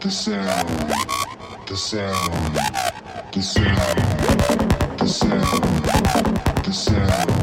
the sound, the sound, the sound, the sound, the sound.